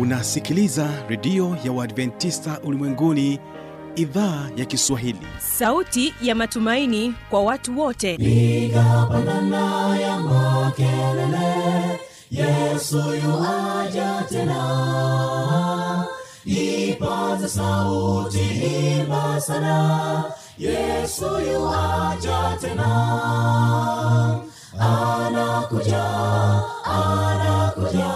unasikiliza redio ya uadventista ulimwenguni idhaa ya kiswahili. Sauti ya matumaini kwa watu wote. Igapanana ya makelele yesu yuaja tena. Ipaze sauti himba sana yesu yuaja tena. Anakuja anakuja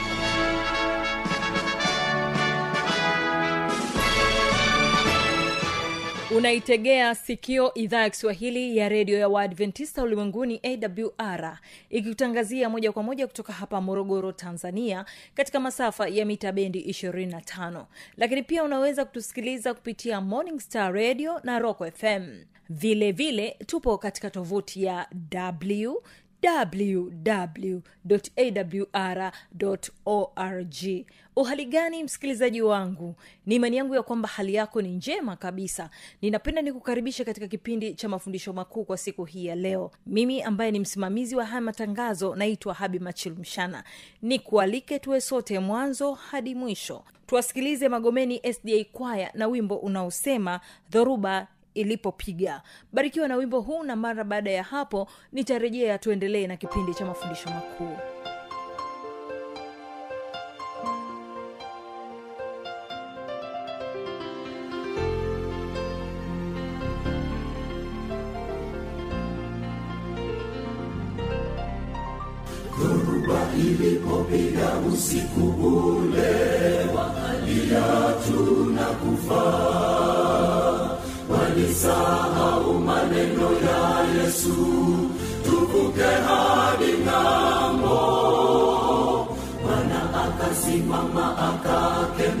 unaitegea sikio idhaa ya kiswahili ya redio ya waadventista ulimwenguni awr ikikutangazia moja kwa moja kutoka hapa morogoro tanzania katika masafa ya mita bendi 25 lakini pia unaweza kutusikiliza kupitia morning star radio na rock fm vile vile tupo katika tovuti ya w www.awr.org uhali gani msikilizaji wangu? Ni imani yangu ya kwamba hali yako ni njema kabisa. Ninapenda nikukaribisha katika kipindi cha mafundisho makuu kwa siku hii ya leo. Mimi ambaye ni msimamizi wa haya matangazo naitwa habi machilmshana ni kualike tuwe sote mwanzo hadi mwisho. Tuwasikilize magomeni sda kwaya na wimbo unaosema dhoruba ilipopiga. Barikiwa na wimbo huu na mara baada ya hapo nitarejea tuendelee na kipindi cha mafundisho makuu ilipopiga usiku ule wakalia tuna kufa walisahau maneno ya yesu tuvuke hadi ng'ambo. Bwana akasimama akakemea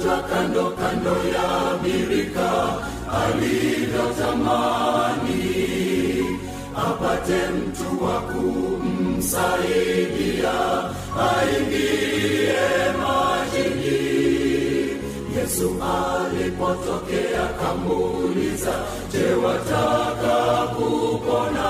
mgonjwa kando kando ya birika alivyotamani apate mtu wa kumsaidia aingie majini. Yesu alipotokea kamuuliza je wataka kupona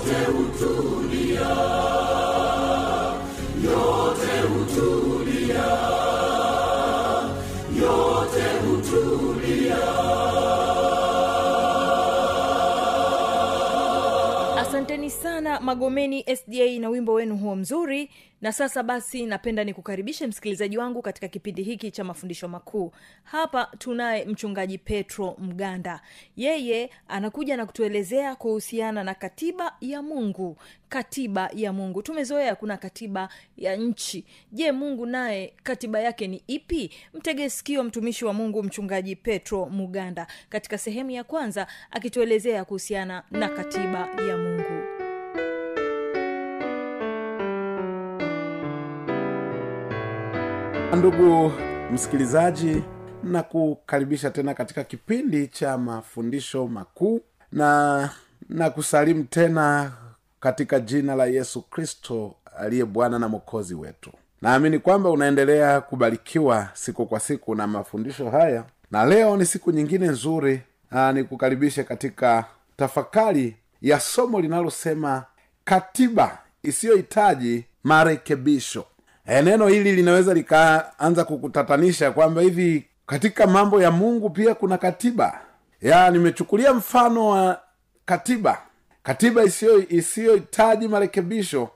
magomeni sda na wimbo wenu huo mzuri. Na sasa basi napenda nikukaribishe msikilizaji wangu katika kipindi hiki cha mafundisho makuu. Hapa tunaye mchungaji petro mganda. Yeye anakuja na kutuelezea kuhusiana na katiba ya mungu. Katiba ya mungu. Tumezoea kuna katiba ya nchi. Je mungu naye katiba yake ni ipi? Mtege mtumishi wa mungu mchungaji petro muganda katika sehemu ya kwanza akituelezea kuhusiana na katiba ya mungu ndugu msikilizaji na kukaribisha tena katika kipindi cha mafundisho makuu na na kusalimu tena katika jina la yesu kristo aliye bwana na mwokozi wetu. Naamini kwamba unaendelea kubarikiwa siku kwa siku na mafundisho haya na leo ni siku nyingine nzuri nikukaribishe katika tafakari ya somo linalosema katiba isiyohitaji marekebisho e, neno hili linaweza likaanza kukutatanisha kwamba hivi katika mambo ya mungu pia kuna katiba. Ya nimechukulia mfano wa katiba. Katiba isiyohitaji marekebisho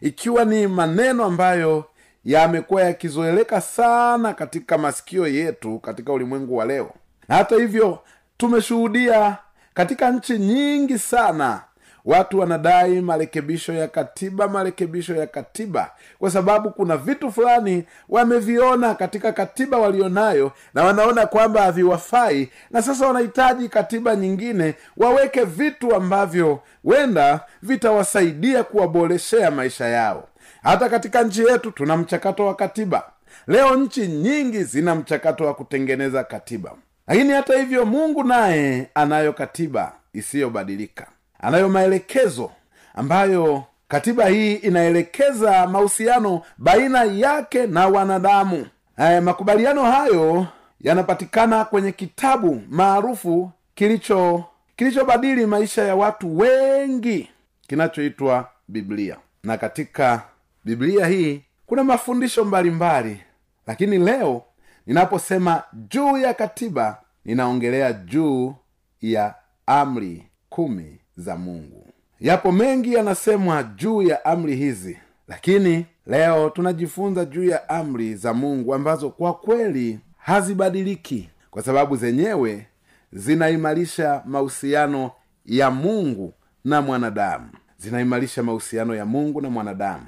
ikiwa ni maneno ambayo yamekuwa yakizoeleka sana katika masikio yetu katika ulimwengu wa leo. Na hata hivyo tumeshuhudia katika nchi nyingi sana watu wanadai marekebisho ya katiba marekebisho ya katiba kwa sababu kuna vitu fulani wameviona katika katiba walionayo na wanaona kwamba haviwafai na sasa wanahitaji katiba nyingine waweke vitu ambavyo wenda vitawasaidia kuwaboreshea maisha yao. Hata katika nchi yetu tuna mchakato wa katiba. Leo nchi nyingi zina mchakato wa kutengeneza katiba. Lakini hata hivyo mungu naye anayo katiba isiyobadilika anayo maelekezo ambayo katiba hii inaelekeza mahusiano baina yake na wanadamu e, makubaliano hayo yanapatikana kwenye kitabu maarufu kilicho kilichobadili maisha ya watu wengi kinachoitwa biblia na katika biblia hii kuna mafundisho mbalimbali mbali. lakini leo ninaposema juu ya katiba ninaongelea juu ya amri kumi za mungu. Yapo mengi yanasemwa juu ya amri hizi lakini leo tunajifunza juu ya amri za mungu ambazo kwa kweli hazibadiliki kwa sababu zenyewe zinaimarisha mahusiano ya mungu na mwanadamu. Zinaimarisha mahusiano ya mungu na mwanadamu.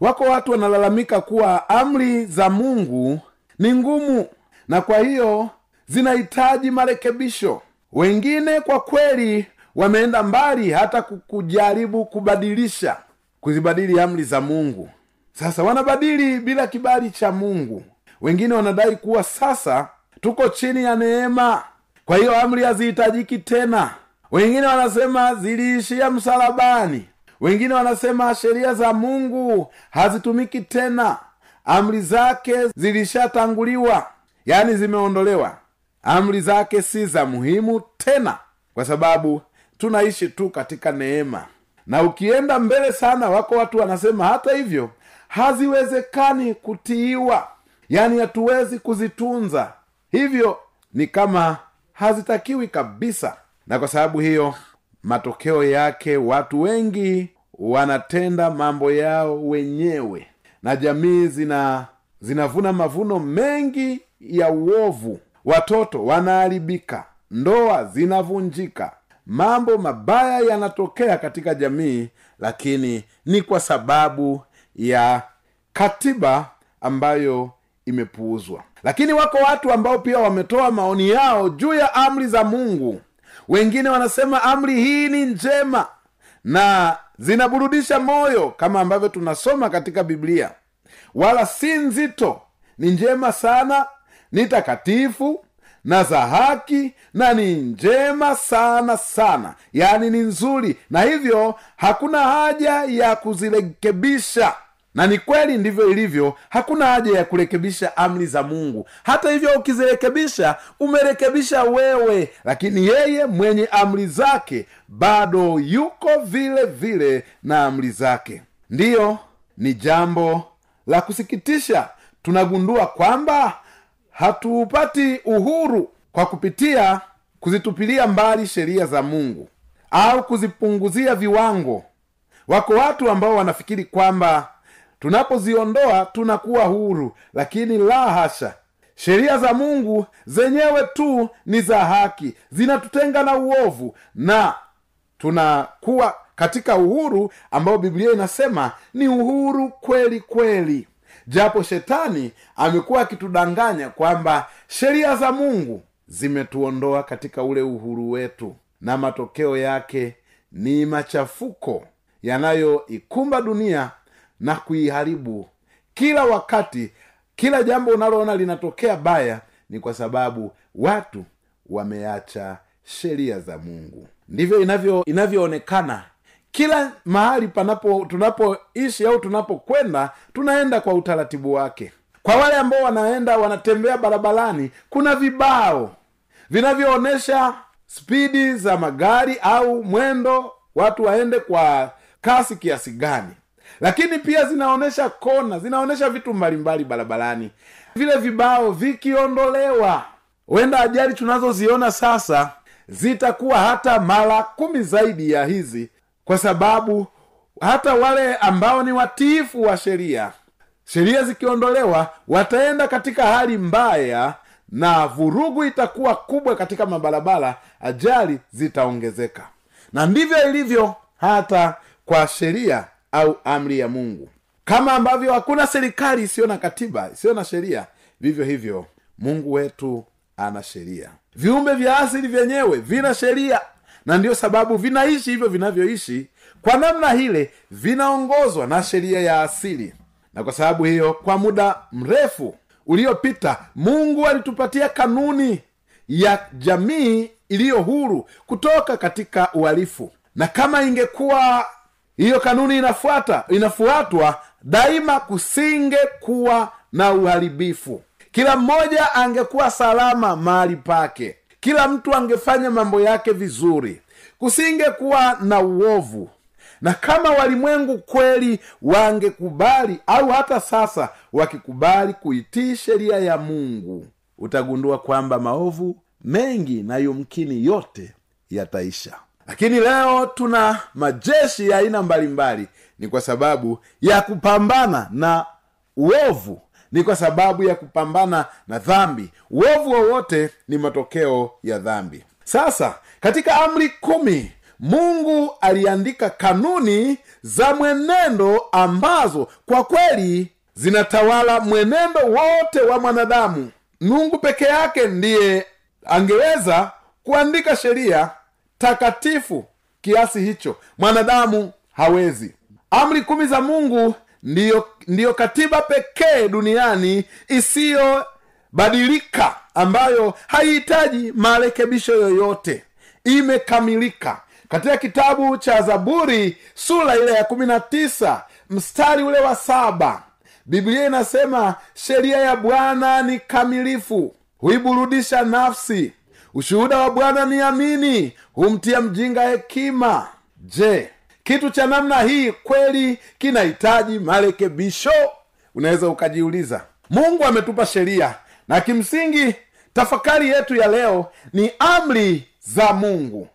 Wako watu wanalalamika kuwa amri za mungu ni ngumu na kwa hiyo zinahitaji marekebisho. Wengine kwa kweli wameenda mbali hata kujaribu kubadilisha kuzibadili amri za mungu. Sasa wanabadili bila kibali cha mungu. Wengine wanadai kuwa sasa tuko chini ya neema kwa hiyo amri hazihitajiki tena. Wengine wanasema ziliishia msalabani. Wengine wanasema sheria za mungu hazitumiki tena. Amri zake zilishatanguliwa yaani zimeondolewa. Amri zake si za muhimu tena kwa sababu tunaishi tu katika neema. Na ukienda mbele sana wako watu wanasema hata hivyo haziwezekani kutiiwa. Yaani hatuwezi kuzitunza. Hivyo ni kama hazitakiwi kabisa. Na kwa sababu hiyo matokeo yake watu wengi wanatenda mambo yao wenyewe. Na jamii zina zinavuna mavuno mengi ya uovu. Watoto wanaharibika ndoa zinavunjika mambo mabaya yanatokea katika jamii lakini ni kwa sababu ya katiba ambayo imepuuzwa. Lakini wako watu ambao pia wametoa maoni yao juu ya amri za mungu. Wengine wanasema amri hii ni njema na zinaburudisha moyo kama ambavyo tunasoma katika biblia. Wala si nzito ni njema sana ni takatifu na za haki na ni njema sana sana. Yaani ni nzuri. Na hivyo hakuna haja ya kuzirekebisha. Na ni kweli ndivyo ilivyo hakuna haja ya kurekebisha amri za mungu. Hata hivyo ukizirekebisha umerekebisha wewe. Lakini yeye mwenye amri zake bado yuko vile vile na amri zake. Ndiyo ni jambo la kusikitisha. Tunagundua kwamba hatuupati uhuru kwa kupitia kuzitupilia mbali sheria za mungu au kuzipunguzia viwango. Wako watu ambao wanafikiri kwamba tunapoziondoa tunakuwa huru lakini la hasha. Sheria za mungu zenyewe tu ni za haki zinatutenga na uovu na tunakuwa katika uhuru ambao biblia inasema ni uhuru kweli kweli japo shetani amekuwa akitudanganya kwamba sheria za mungu zimetuondoa katika ule uhuru wetu na matokeo yake ni machafuko yanayoikumba dunia na kuiharibu. Kila wakati kila jambo unaloona linatokea baya ni kwa sababu watu wameacha sheria za mungu. Ndivyo inavyo inavyoonekana kila mahali panapo tunapoishi au tunapokwenda tunaenda kwa utaratibu wake. Kwa wale ambao wanaenda wanatembea barabarani kuna vibao vinavyoonyesha spidi za magari au mwendo watu waende kwa kasi kiasi gani. Lakini pia zinaonyesha kona zinaonyesha vitu mbalimbali barabarani. Vile vibao vikiondolewa huenda ajali tunazoziona sasa zitakuwa hata mara kumi zaidi ya hizi kwa sababu hata wale ambao ni watiifu wa sheria sheria zikiondolewa wataenda katika hali mbaya na vurugu itakuwa kubwa katika mabarabara ajali zitaongezeka. Na ndivyo ilivyo hata kwa sheria au amri ya mungu. Kama ambavyo hakuna serikali isiyo na katiba isiyo na sheria vivyo hivyo mungu wetu ana sheria. Viumbe vya asili vyenyewe vina sheria na ndiyo sababu vinaishi hivyo vinavyoishi. Kwa namna hile vinaongozwa na sheria ya asili. Na kwa sababu hiyo kwa muda mrefu uliopita mungu alitupatia kanuni ya jamii iliyo huru kutoka katika uhalifu. Na kama ingekuwa hiyo kanuni inafuata inafuatwa daima kusinge kuwa na uharibifu. Kila mmoja angekuwa salama mahali pake kila mtu angefanya mambo yake vizuri. Kusinge kuwa na uovu. Na kama walimwengu kweli wangekubali au hata sasa wakikubali kuitii sheria ya mungu utagundua kwamba maovu mengi na yumkini yote yataisha. Lakini leo tuna majeshi ya aina mbalimbali. Ni kwa sababu ya kupambana na uovu ni kwa sababu ya kupambana na dhambi. Uovu wowote ni matokeo ya dhambi. Sasa katika amri kumi mungu aliandika kanuni za mwenendo ambazo kwa kweli zinatawala mwenendo wote wa mwanadamu. Mungu peke yake ndiye angeweza kuandika sheria takatifu kiasi hicho. Mwanadamu hawezi. Amri kumi za mungu ndiyo, ndiyo katiba pekee duniani isiyobadilika ambayo haihitaji marekebisho yoyote. Imekamilika. Katika kitabu cha zaburi sura ile ya kumi na tisa mstari ule wa saba biblia inasema sheria ya bwana ni kamilifu huiburudisha nafsi. Ushuhuda wa bwana ni amini humtia mjinga hekima. Je kitu cha namna hii kweli kinahitaji marekebisho. Unaweza ukajiuliza mungu ametupa sheria na kimsingi tafakari yetu ya leo ni amri za mungu.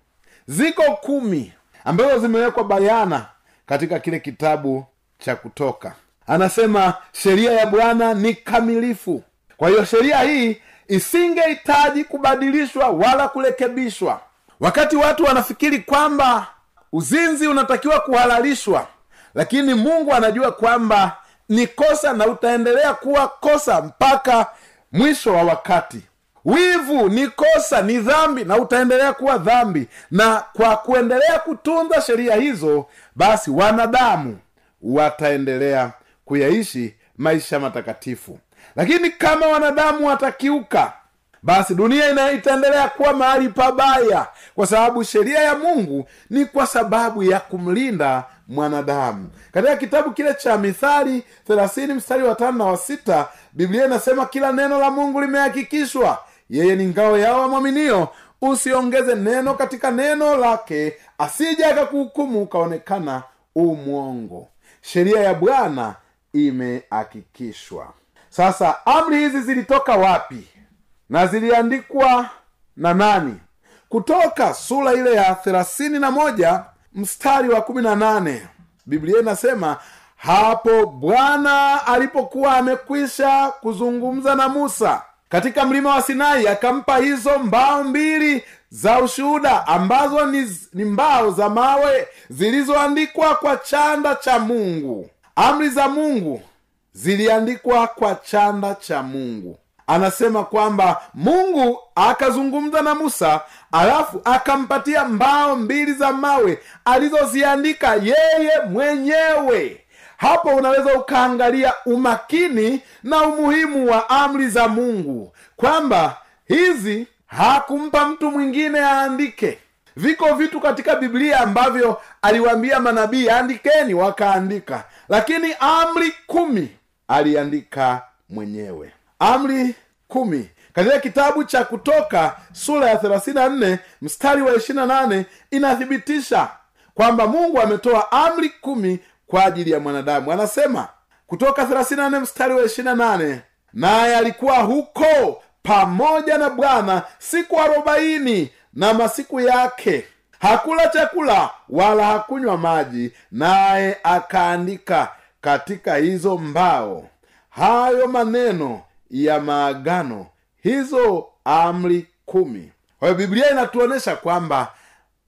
Ziko kumi ambazo zimewekwa bayana katika kile kitabu cha kutoka. Anasema sheria ya bwana ni kamilifu. Kwa hiyo sheria hii isingehitaji kubadilishwa wala kurekebishwa wakati watu wanafikiri kwamba uzinzi unatakiwa kuhalalishwa lakini mungu anajua kwamba ni kosa na utaendelea kuwa kosa mpaka mwisho wa wakati. Wivu ni kosa ni dhambi na utaendelea kuwa dhambi. Na kwa kuendelea kutunza sheria hizo basi wanadamu wataendelea kuyaishi maisha matakatifu. Lakini kama wanadamu watakiuka basi dunia ina itaendelea kuwa mahali pabaya kwa sababu sheria ya mungu ni kwa sababu ya kumlinda mwanadamu. Katika kitabu kile cha mithali thelathini mstari wa tano na wa sita biblia inasema kila neno la mungu limehakikishwa. Yeye ni ngao yao wamwaminio usiongeze neno katika neno lake asije akakuhukumu ukaonekana umwongo sheria ya bwana imehakikishwa. Sasa amri hizi zilitoka wapi na ziliandikwa na nani? Kutoka sura ile ya thelathini na moja mstari wa kumi na nane. Biblia inasema hapo bwana alipokuwa amekwisha kuzungumza na musa katika mlima wa sinai akampa hizo mbao mbili za ushuhuda ambazo ni, ni mbao za mawe zilizoandikwa kwa chanda cha mungu. Amri za mungu ziliandikwa kwa chanda cha mungu anasema kwamba mungu akazungumza na musa alafu akampatia mbao mbili za mawe alizoziandika yeye mwenyewe. Hapo unaweza ukaangalia umakini na umuhimu wa amri za mungu kwamba hizi hakumpa mtu mwingine aandike. Viko vitu katika biblia ambavyo aliwaambia manabii andikeni wakaandika. Lakini amri kumi aliandika mwenyewe amri kumi. Katika kitabu cha kutoka sura ya 34 mstari wa 28 inathibitisha kwamba mungu ametoa amri kumi kwa ajili ya mwanadamu. Anasema kutoka 34 mstari wa 28 naye alikuwa huko pamoja na bwana siku arobaini na masiku yake. Hakula chakula wala hakunywa maji naye akaandika katika hizo mbao hayo maneno ya maagano hizo amri kumi. Kwa hiyo biblia inatuonyesha kwamba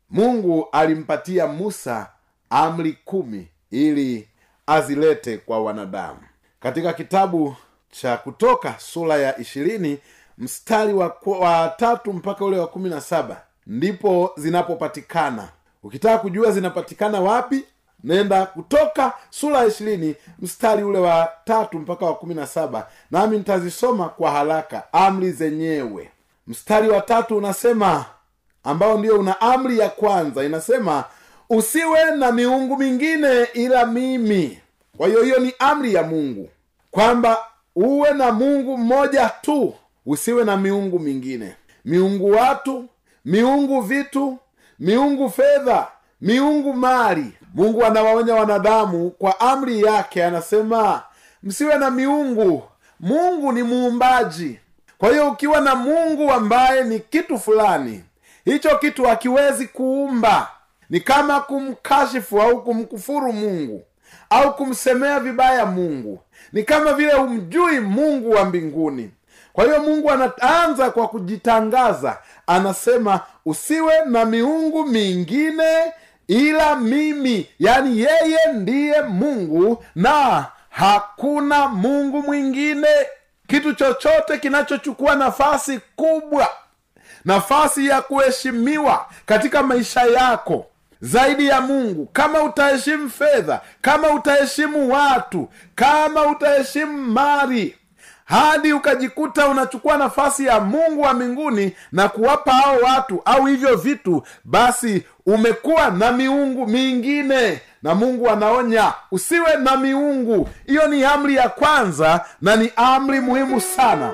mungu alimpatia musa amri kumi ili azilete kwa wanadamu. Katika kitabu cha kutoka sura ya ishirini mstari wa, wa tatu mpaka ule wa kumi na saba ndipo zinapopatikana. Ukitaka kujua zinapatikana wapi nenda kutoka sura ishirini mstari ule wa tatu mpaka wa kumi na saba nami nitazisoma kwa haraka amri zenyewe. Mstari wa tatu unasema ambao ndiyo una amri ya kwanza inasema usiwe na miungu mingine ila mimi. Kwa hiyo hiyo ni amri ya mungu kwamba uwe na mungu mmoja tu usiwe na miungu mingine. Miungu watu miungu vitu miungu fedha miungu mali mungu anawaonya wanadamu kwa amri yake anasema msiwe na miungu. Mungu ni muumbaji. Kwa hiyo ukiwa na mungu ambaye ni kitu fulani hicho kitu hakiwezi kuumba. Ni kama kumkashifu au kumkufuru mungu au kumsemea vibaya mungu. Ni kama vile humjui mungu wa mbinguni. Kwa hiyo mungu anaanza kwa kujitangaza. Anasema usiwe na miungu mingine ila mimi yani yeye ndiye mungu na hakuna mungu mwingine. Kitu chochote kinachochukua nafasi kubwa nafasi ya kuheshimiwa katika maisha yako zaidi ya mungu kama utaheshimu fedha kama utaheshimu watu kama utaheshimu mali hadi ukajikuta unachukua nafasi ya mungu wa mbinguni na kuwapa hao watu au hivyo vitu basi umekuwa na miungu mingine. Na mungu anaonya usiwe na miungu. Hiyo ni amri ya kwanza na ni amri muhimu sana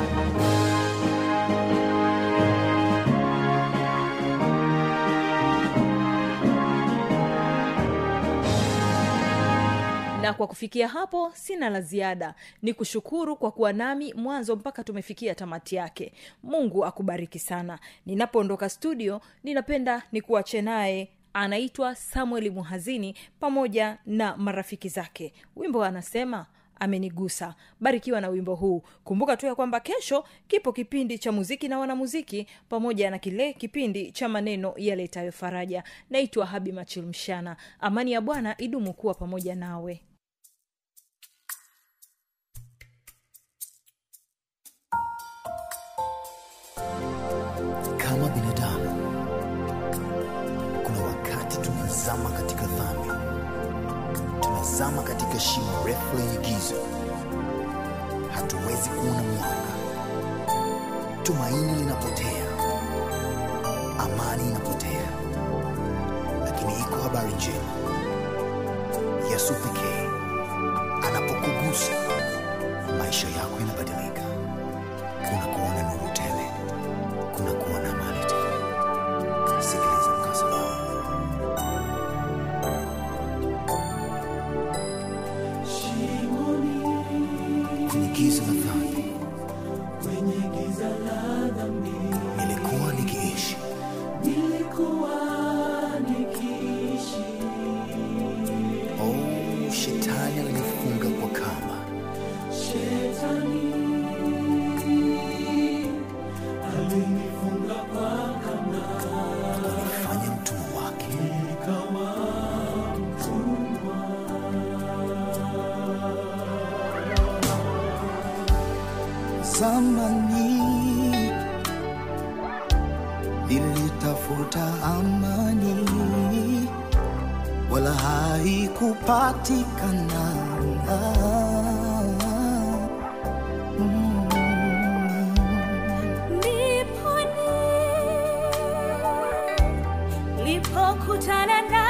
na kwa kufikia hapo sina la ziada. Ni kushukuru kwa kuwa nami mwanzo mpaka tumefikia tamati yake. Mungu akubariki sana. Ninapoondoka studio ninapenda nikuache naye. Anaitwa samueli muhazini pamoja na marafiki zake. Wimbo anasema amenigusa. Barikiwa na wimbo huu. Kumbuka tu ya kwamba kesho kipo kipindi cha muziki na wanamuziki pamoja na kile kipindi cha maneno yaletayo faraja. Naitwa habi machilmshana. Amani ya bwana idumu kuwa pamoja nawe tunazama katika dhambi. Tunazama katika shimo refu lenye giza. Hatuwezi kuona mwanga. Tumaini linapotea. Amani inapotea. Lakini iko habari njema. Yesu nilitafuta amani wala haikupatikana. Nilipokutana na